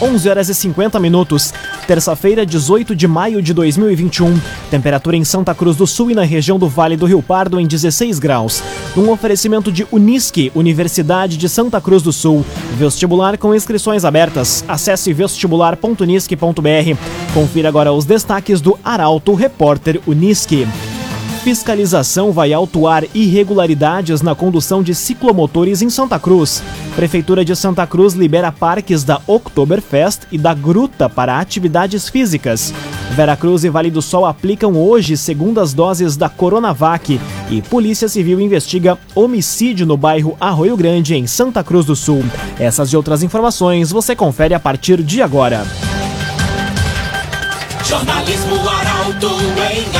11 horas e 50 minutos. Terça-feira, 18 de maio de 2021. Temperatura em Santa Cruz do Sul e na região do Vale do Rio Pardo em 16 graus. Um oferecimento de Unisque, Universidade de Santa Cruz do Sul. Vestibular com inscrições abertas. Acesse vestibular.unisque.br. Confira agora os destaques do Arauto Repórter Unisque. Fiscalização vai autuar irregularidades na condução de ciclomotores em Santa Cruz. Prefeitura de Santa Cruz libera parques da Oktoberfest e da Gruta para atividades físicas. Veracruz e Vale do Sol aplicam hoje segundas doses da Coronavac e Polícia Civil investiga homicídio no bairro Arroio Grande, em Santa Cruz do Sul. Essas e outras informações você confere a partir de agora. Jornalismo Arauto em.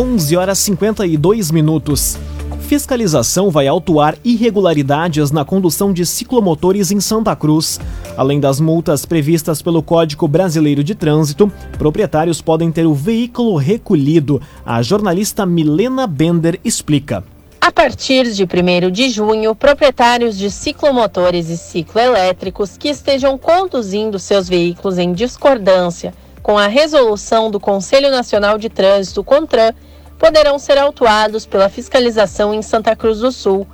11 horas 52 minutos. Fiscalização vai autuar irregularidades na condução de ciclomotores em Santa Cruz. Além das multas previstas pelo Código Brasileiro de Trânsito, proprietários podem ter o veículo recolhido. A jornalista Milena Bender explica. A partir de 1 de junho, proprietários de ciclomotores e cicloelétricos que estejam conduzindo seus veículos em discordância com a resolução do Conselho Nacional de Trânsito, CONTRAN, poderão ser autuados pela fiscalização em Santa Cruz do Sul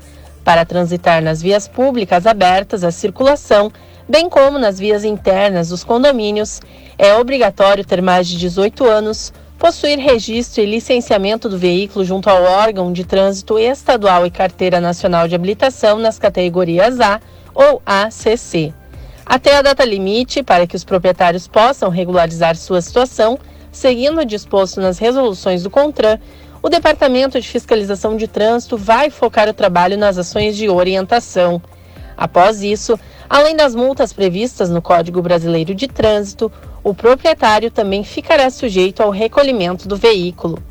para transitar nas vias públicas abertas à circulação, bem como nas vias internas dos condomínios. É obrigatório ter mais de 18 anos, possuir registro e licenciamento do veículo junto ao órgão de trânsito estadual e carteira nacional de habilitação nas categorias A ou ACC. Até a data limite para que os proprietários possam regularizar sua situação, seguindo o disposto nas resoluções do CONTRAN, o Departamento de Fiscalização de Trânsito vai focar o trabalho nas ações de orientação. Após isso, além das multas previstas no Código Brasileiro de Trânsito, o proprietário também ficará sujeito ao recolhimento do veículo.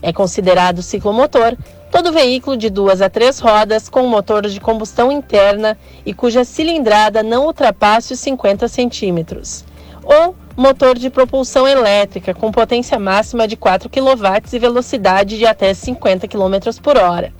É considerado ciclomotor todo veículo de duas a três rodas com motor de combustão interna e cuja cilindrada não ultrapasse os 50 centímetros, ou motor de propulsão elétrica com potência máxima de 4 kW e velocidade de até 50 km por hora.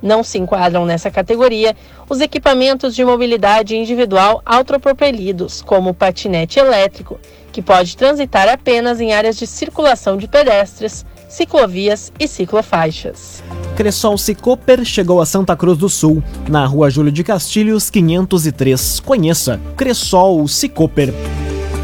Não se enquadram nessa categoria os equipamentos de mobilidade individual autopropelidos, como o patinete elétrico, que pode transitar apenas em áreas de circulação de pedestres, ciclovias e ciclofaixas. Cressol Cicoper chegou a Santa Cruz do Sul, na rua Júlio de Castilhos, 503. Conheça Cressol Cicoper.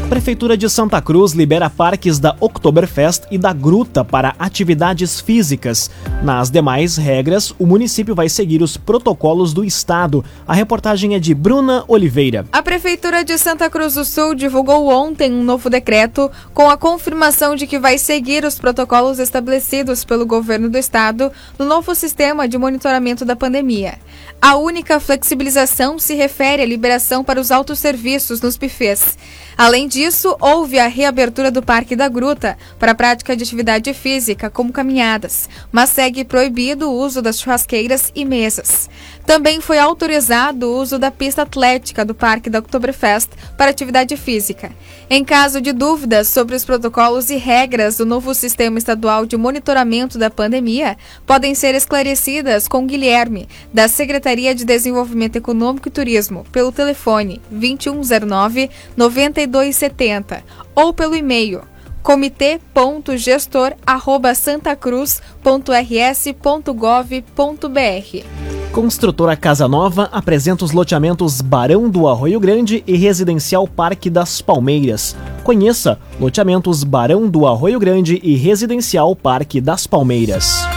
Prefeitura de Santa Cruz libera parques da Oktoberfest e da Gruta para atividades físicas. Nas demais regras, o município vai seguir os protocolos do Estado. A reportagem é de Bruna Oliveira. A Prefeitura de Santa Cruz do Sul divulgou ontem um novo decreto com a confirmação de que vai seguir os protocolos estabelecidos pelo governo do Estado no novo sistema de monitoramento da pandemia. A única flexibilização se refere à liberação para os autosserviços nos bufês. Além disso, houve a reabertura do Parque da Gruta para a prática de atividade física, como caminhadas, mas segue proibido o uso das churrasqueiras e mesas. Também foi autorizado o uso da pista atlética do Parque da Oktoberfest para atividade física. Em caso de dúvidas sobre os protocolos e regras do novo Sistema Estadual de Monitoramento da Pandemia, podem ser esclarecidas com Guilherme, da Secretaria de Desenvolvimento Econômico e Turismo, pelo telefone 2109 9270 ou pelo e-mail comitê.gestor@santacruz.rs.gov.br. Construtora Casa Nova apresenta os loteamentos Barão do Arroio Grande e Residencial Parque das Palmeiras. Conheça loteamentos Barão do Arroio Grande e Residencial Parque das Palmeiras.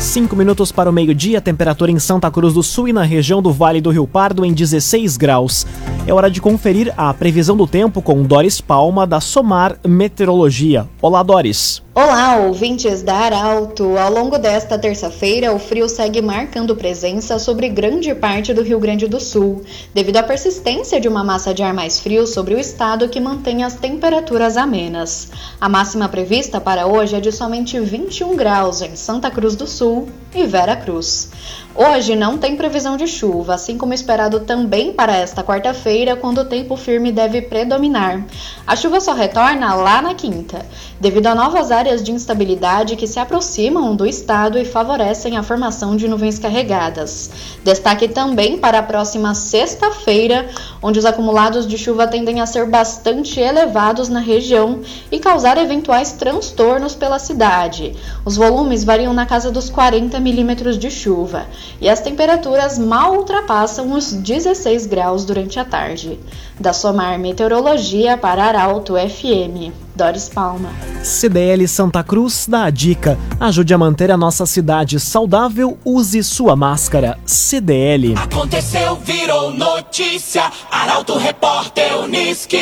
Cinco minutos para o meio-dia, temperatura em Santa Cruz do Sul e na região do Vale do Rio Pardo em 16 graus. É hora de conferir a previsão do tempo com Doris Palma, da Somar Meteorologia. Olá, Doris. Olá, ouvintes da Arauto! Ao longo desta terça-feira, o frio segue marcando presença sobre grande parte do Rio Grande do Sul, devido à persistência de uma massa de ar mais frio sobre o estado que mantém as temperaturas amenas. A máxima prevista para hoje é de somente 21 graus em Santa Cruz do Sul e Vera Cruz. Hoje não tem previsão de chuva, assim como esperado também para esta quarta-feira, quando o tempo firme deve predominar. A chuva só retorna lá na quinta, devido a novas áreas de instabilidade que se aproximam do estado e favorecem a formação de nuvens carregadas. Destaque também para a próxima sexta-feira, onde os acumulados de chuva tendem a ser bastante elevados na região e causar eventuais transtornos pela cidade. Os volumes variam na casa dos 40 milímetros de chuva e as temperaturas mal ultrapassam os 16 graus durante a tarde. Da Somar Meteorologia para Arauto FM. Doris Palma. CDL Santa Cruz dá a dica: ajude a manter a nossa cidade saudável, use sua máscara. CDL. Aconteceu, virou notícia. Arauto Repórter Uniski.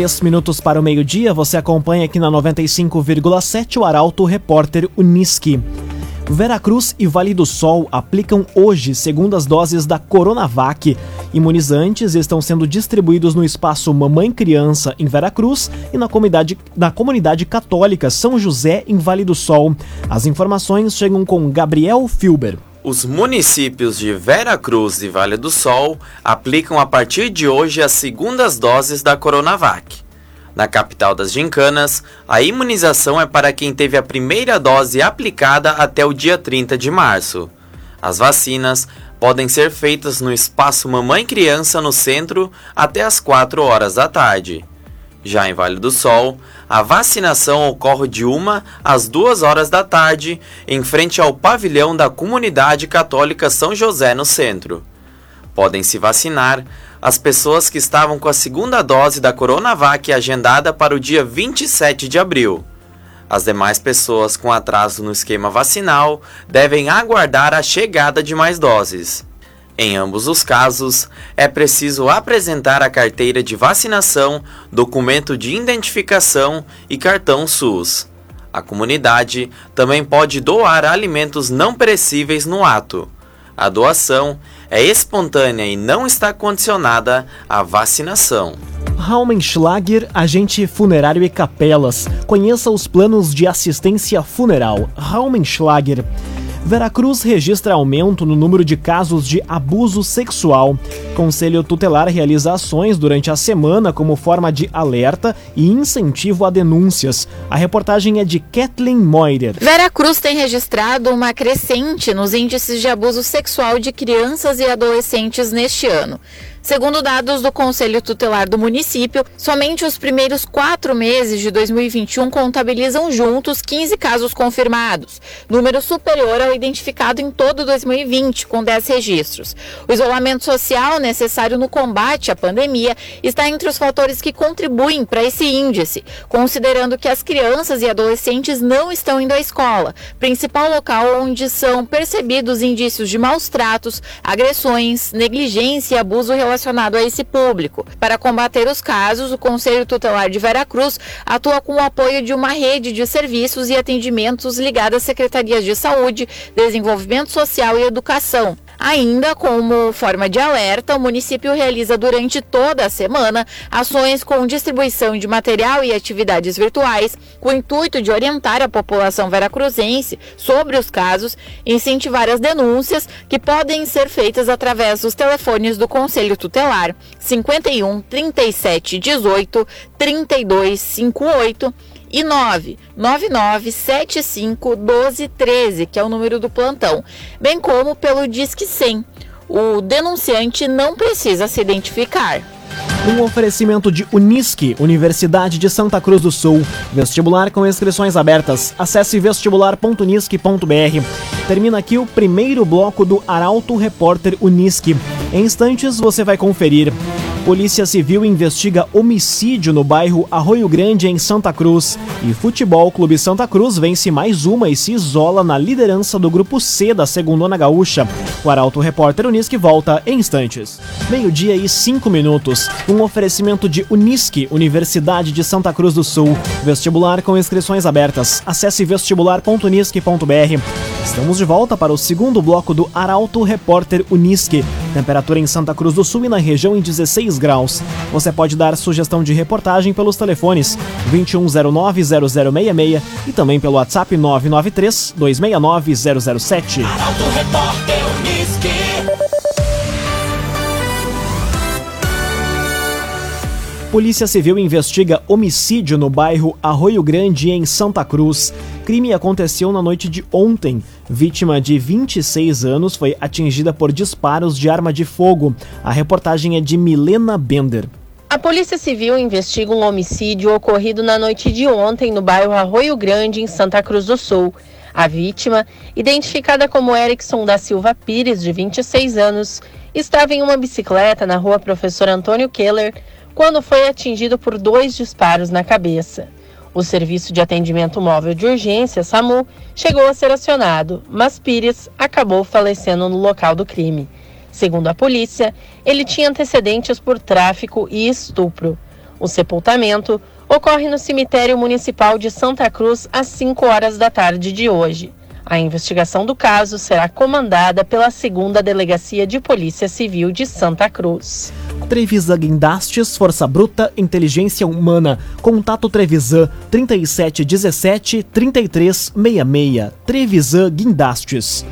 Três minutos para o meio-dia, você acompanha aqui na 95,7 o Arauto Repórter Uniski. Veracruz e Vale do Sol aplicam hoje segundas doses da Coronavac. Imunizantes estão sendo distribuídos no espaço Mamãe Criança em Veracruz e na comunidade, na comunidade católica São José em Vale do Sol. As informações chegam com Gabriel Filber. Os municípios de Vera Cruz e Vale do Sol aplicam a partir de hoje as segundas doses da Coronavac. Na capital das gincanas, a imunização é para quem teve a primeira dose aplicada até o dia 30 de março. As vacinas podem ser feitas no espaço Mamãe Criança no centro até as 4 horas da tarde. Já em Vale do Sol, a vacinação ocorre de 1 às 2 horas da tarde, em frente ao pavilhão da Comunidade Católica São José no centro. Podem se vacinar as pessoas que estavam com a segunda dose da Coronavac agendada para o dia 27 de abril. As demais pessoas com atraso no esquema vacinal devem aguardar a chegada de mais doses. Em ambos os casos, é preciso apresentar a carteira de vacinação, documento de identificação e cartão SUS. A comunidade também pode doar alimentos não perecíveis no ato. A doação é espontânea e não está condicionada à vacinação. Raumenschlager, agente funerário e capelas. Conheça os planos de assistência funeral. Raumenschlager. Veracruz registra aumento no número de casos de abuso sexual. Conselho Tutelar realiza ações durante a semana como forma de alerta e incentivo a denúncias. A reportagem é de Kathleen Moirer. Veracruz tem registrado uma crescente nos índices de abuso sexual de crianças e adolescentes neste ano. Segundo dados do Conselho Tutelar do município, somente os primeiros quatro meses de 2021 contabilizam juntos 15 casos confirmados, número superior ao identificado em todo 2020, com 10 registros. O isolamento social necessário no combate à pandemia está entre os fatores que contribuem para esse índice, considerando que as crianças e adolescentes não estão indo à escola, principal local onde são percebidos indícios de maus tratos, agressões, negligência e abuso relacionado relacionado a esse público. Para combater os casos, o Conselho Tutelar de Veracruz atua com o apoio de uma rede de serviços e atendimentos ligada às secretarias de Saúde, Desenvolvimento Social e Educação. Ainda como forma de alerta, o município realiza durante toda a semana ações com distribuição de material e atividades virtuais, com o intuito de orientar a população veracruzense sobre os casos e incentivar as denúncias que podem ser feitas através dos telefones do Conselho Tutelar 51 37 18 32 58 e 99975 1213, que é o número do plantão, bem como pelo Disque 100. O denunciante não precisa se identificar. Um oferecimento de Unisque, Universidade de Santa Cruz do Sul. Vestibular com inscrições abertas. Acesse vestibular.unisque.br. Termina aqui o primeiro bloco do Arauto Repórter Unisque. Em instantes você vai conferir. Polícia Civil investiga homicídio no bairro Arroio Grande, em Santa Cruz. E Futebol Clube Santa Cruz vence mais uma e se isola na liderança do grupo C da Segundona Gaúcha. O Arauto Repórter Unisque volta em instantes. Meio-dia e cinco minutos. Um oferecimento de Unisque, Universidade de Santa Cruz do Sul. Vestibular com inscrições abertas. Acesse vestibular.unisque.br. Estamos de volta para o segundo bloco do Arauto Repórter Unisque. Temperatura em Santa Cruz do Sul e na região em 16 graus. Você pode dar sugestão de reportagem pelos telefones 2109-0066 e também pelo WhatsApp 993-269-007. Polícia Civil investiga homicídio no bairro Arroio Grande, em Santa Cruz. Crime aconteceu na noite de ontem. Vítima de 26 anos foi atingida por disparos de arma de fogo. A reportagem é de Milena Bender. A Polícia Civil investiga um homicídio ocorrido na noite de ontem no bairro Arroio Grande, em Santa Cruz do Sul. A vítima, identificada como Erickson da Silva Pires, de 26 anos, estava em uma bicicleta na rua Professor Antônio Keller quando foi atingido por dois disparos na cabeça. O Serviço de Atendimento Móvel de Urgência, SAMU, chegou a ser acionado, mas Pires acabou falecendo no local do crime. Segundo a polícia, ele tinha antecedentes por tráfico e estupro. O sepultamento ocorre no cemitério municipal de Santa Cruz às 5 horas da tarde de hoje. A investigação do caso será comandada pela segunda Delegacia de Polícia Civil de Santa Cruz. Trevisan Guindastes, Força Bruta, Inteligência Humana. Contato Trevisan 3717 3366. Trevisan Guindastes.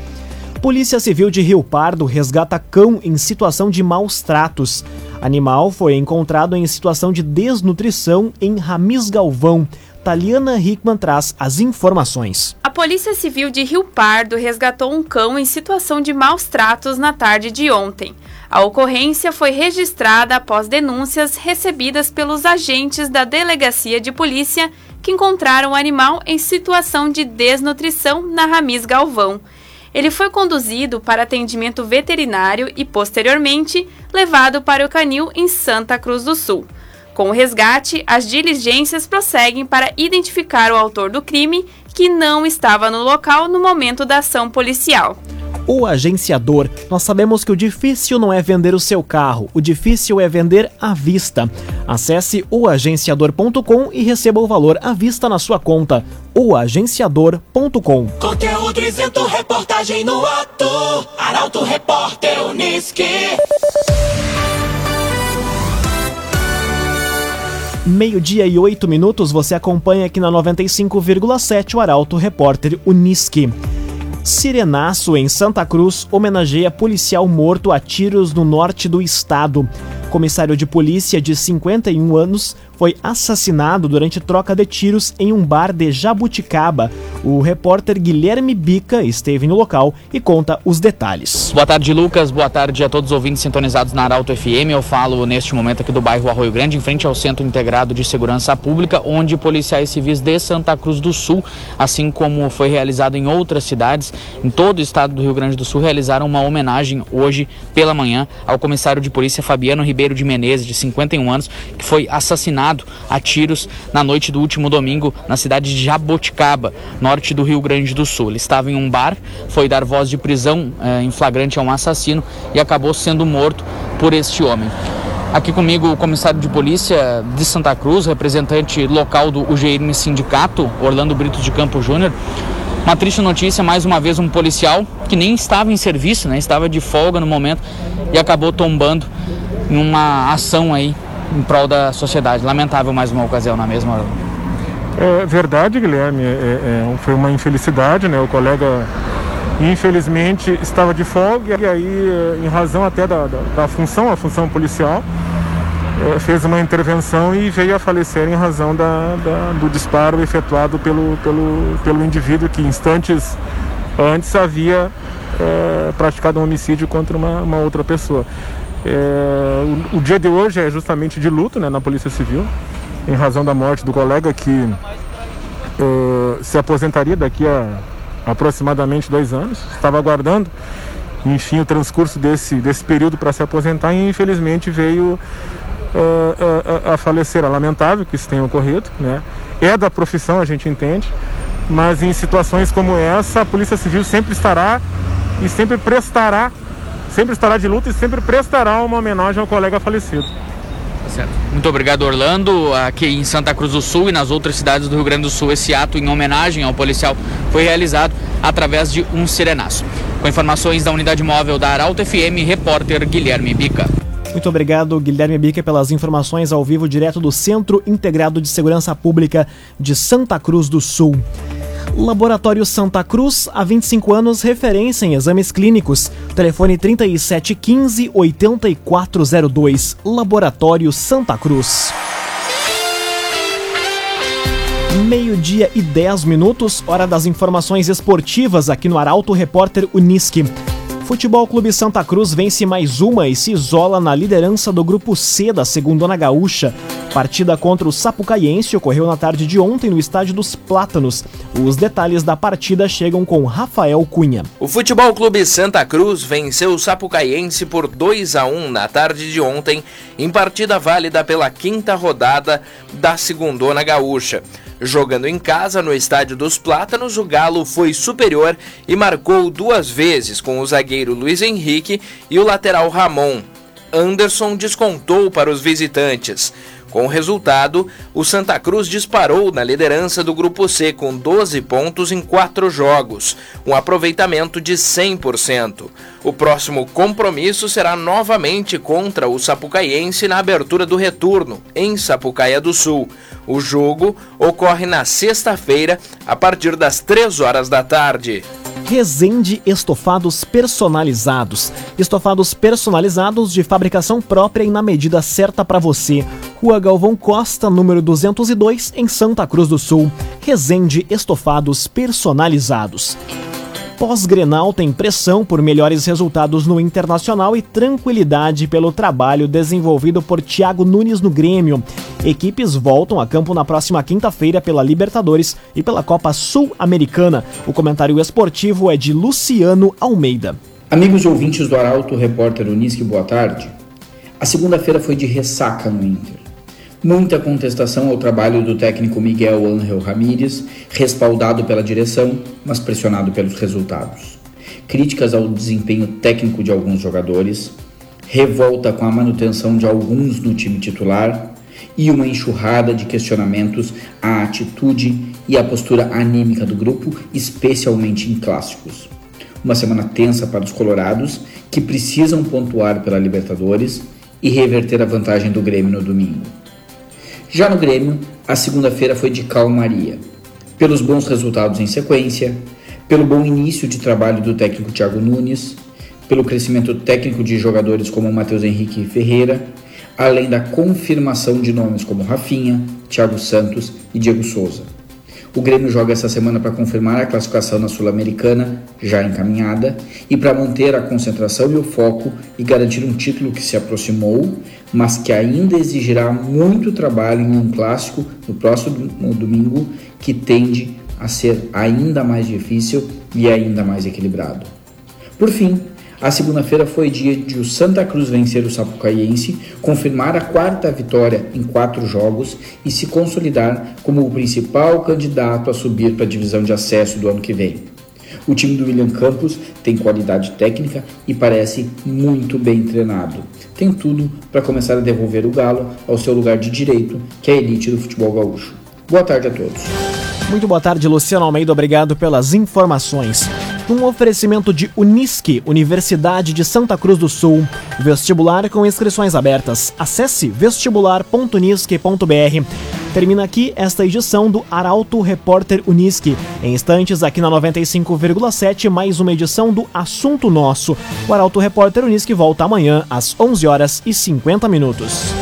Polícia Civil de Rio Pardo resgata cão em situação de maus tratos. Animal foi encontrado em situação de desnutrição em Ramis Galvão. Taliana Hickman traz as informações. A Polícia Civil de Rio Pardo resgatou um cão em situação de maus tratos na tarde de ontem. A ocorrência foi registrada após denúncias recebidas pelos agentes da Delegacia de Polícia que encontraram o animal em situação de desnutrição na Ramis Galvão. Ele foi conduzido para atendimento veterinário e, posteriormente, levado para o canil em Santa Cruz do Sul. Com o resgate, as diligências prosseguem para identificar o autor do crime, que não estava no local no momento da ação policial. O agenciador. Nós sabemos que o difícil não é vender o seu carro, o difícil é vender à vista. Acesse oagenciador.com e receba o valor à vista na sua conta. oagenciador.com. Conteúdo isento, reportagem no ato. Arauto Repórter Unisque. Meio-dia e oito minutos, você acompanha aqui na 95,7 o Arauto Repórter Unisque. Sirenaço em Santa Cruz homenageia policial morto a tiros no norte do estado. Comissário de polícia de 51 anos foi assassinado durante troca de tiros em um bar de Jabuticaba. O repórter Guilherme Bica esteve no local e conta os detalhes. Boa tarde, Lucas. Boa tarde a todos os ouvintes sintonizados na Arauto FM. Eu falo neste momento aqui do bairro Arroio Grande, em frente ao Centro Integrado de Segurança Pública, onde policiais civis de Santa Cruz do Sul, assim como foi realizado em outras cidades, em todo o estado do Rio Grande do Sul, realizaram uma homenagem hoje pela manhã ao comissário de polícia Fabiano Ribeiro de Menezes, de 51 anos, que foi assassinado a tiros na noite do último domingo na cidade de Jaboticaba, norte do Rio Grande do Sul. Ele estava em um bar, foi dar voz de prisão eh, em flagrante a um assassino e acabou sendo morto por este homem. Aqui comigo o comissário de polícia de Santa Cruz, representante local do UGM Sindicato, Orlando Brito de Campo Júnior. Uma triste notícia, mais uma vez um policial que nem estava em serviço, né? estava de folga no momento e acabou tombando em uma ação aí em prol da sociedade. Lamentável mais uma ocasião na mesma. É verdade, Guilherme, é, é, foi uma infelicidade, né? O colega infelizmente estava de folga e aí, em razão até da, da, da função, a função policial, é, fez uma intervenção e veio a falecer em razão da, da, do disparo efetuado pelo, pelo, pelo indivíduo que instantes antes havia é, praticado um homicídio contra uma, uma outra pessoa. É, o, o, dia de hoje é justamente de luto né, na Polícia Civil, em razão da morte do colega que é, se aposentaria daqui a aproximadamente dois anos. Estava aguardando, enfim, o transcurso desse, desse período para se aposentar e infelizmente veio a, a, a falecer. É lamentável que isso tenha ocorrido, né? É da profissão, a gente entende, mas em situações como essa, a Polícia Civil sempre estará e sempre prestará, sempre estará de luta e sempre prestará uma homenagem ao colega falecido. Tá certo. Muito obrigado, Orlando. Aqui em Santa Cruz do Sul e nas outras cidades do Rio Grande do Sul, esse ato em homenagem ao policial foi realizado através de um serenaço. Com informações da unidade móvel da Arauto FM, repórter Guilherme Bica. Muito obrigado, Guilherme Bica, pelas informações ao vivo direto do Centro Integrado de Segurança Pública de Santa Cruz do Sul. Laboratório Santa Cruz, há 25 anos, referência em exames clínicos. Telefone 3715-8402. Laboratório Santa Cruz. Meio-dia e 10 minutos, hora das informações esportivas aqui no Arauto Repórter Uniski. Futebol Clube Santa Cruz vence mais uma e se isola na liderança do grupo C da Segundona Gaúcha. Partida contra o Sapucaiense ocorreu na tarde de ontem no Estádio dos Plátanos. Os detalhes da partida chegam com Rafael Cunha. O Futebol Clube Santa Cruz venceu o Sapucaiense por 2 a 1 na tarde de ontem, em partida válida pela quinta rodada da Segundona Gaúcha. Jogando em casa no Estádio dos Plátanos, o Galo foi superior e marcou duas vezes com o zagueiro Luiz Henrique e o lateral Ramon. Anderson descontou para os visitantes. Com o resultado, o Santa Cruz disparou na liderança do Grupo C com 12 pontos em 4 jogos, um aproveitamento de 100%. O próximo compromisso será novamente contra o Sapucaiense na abertura do retorno, em Sapucaia do Sul. O jogo ocorre na sexta-feira, a partir das 3 horas da tarde. Resende Estofados Personalizados. Estofados personalizados de fabricação própria e na medida certa para você. Rua Galvão Costa, número 202, em Santa Cruz do Sul. Resende Estofados Personalizados. Pós-Grenal tem pressão por melhores resultados no Internacional e tranquilidade pelo trabalho desenvolvido por Thiago Nunes no Grêmio. Equipes voltam a campo na próxima quinta-feira pela Libertadores e pela Copa Sul-Americana. O comentário esportivo é de Luciano Almeida. Amigos ouvintes do Arauto, repórter Unisque, boa tarde. A segunda-feira foi de ressaca no Inter. Muita contestação ao trabalho do técnico Miguel Ángel Ramírez, respaldado pela direção, mas pressionado pelos resultados. Críticas ao desempenho técnico de alguns jogadores, revolta com a manutenção de alguns no time titular e uma enxurrada de questionamentos à atitude e à postura anímica do grupo, especialmente em clássicos. Uma semana tensa para os colorados, que precisam pontuar pela Libertadores e reverter a vantagem do Grêmio no domingo. Já no Grêmio, a segunda-feira foi de calmaria, pelos bons resultados em sequência, pelo bom início de trabalho do técnico Thiago Nunes, pelo crescimento técnico de jogadores como Matheus Henrique Ferreira, além da confirmação de nomes como Rafinha, Thiago Santos e Diego Souza. O Grêmio joga essa semana para confirmar a classificação na Sul-Americana, já encaminhada, e para manter a concentração e o foco e garantir um título que se aproximou, mas que ainda exigirá muito trabalho em um clássico no próximo domingo, que tende a ser ainda mais difícil e ainda mais equilibrado. Por fim, a segunda-feira foi dia de o Santa Cruz vencer o Sapucaiense, confirmar a quarta vitória em quatro jogos e se consolidar como o principal candidato a subir para a divisão de acesso do ano que vem. O time do William Campos tem qualidade técnica e parece muito bem treinado. Tem tudo para começar a devolver o Galo ao seu lugar de direito, que é a elite do futebol gaúcho. Boa tarde a todos. Muito boa tarde, Luciano Almeida. Obrigado pelas informações um oferecimento de Unisque, Universidade de Santa Cruz do Sul. Vestibular com inscrições abertas. Acesse vestibular.unisque.br. Termina aqui esta edição do Arauto Repórter Unisque. Em instantes, aqui na 95,7, mais uma edição do Assunto Nosso. O Arauto Repórter Unisque volta amanhã às 11 horas e 50 minutos.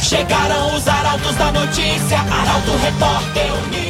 Chegaram os arautos da notícia, Arauto Repórter Unisque.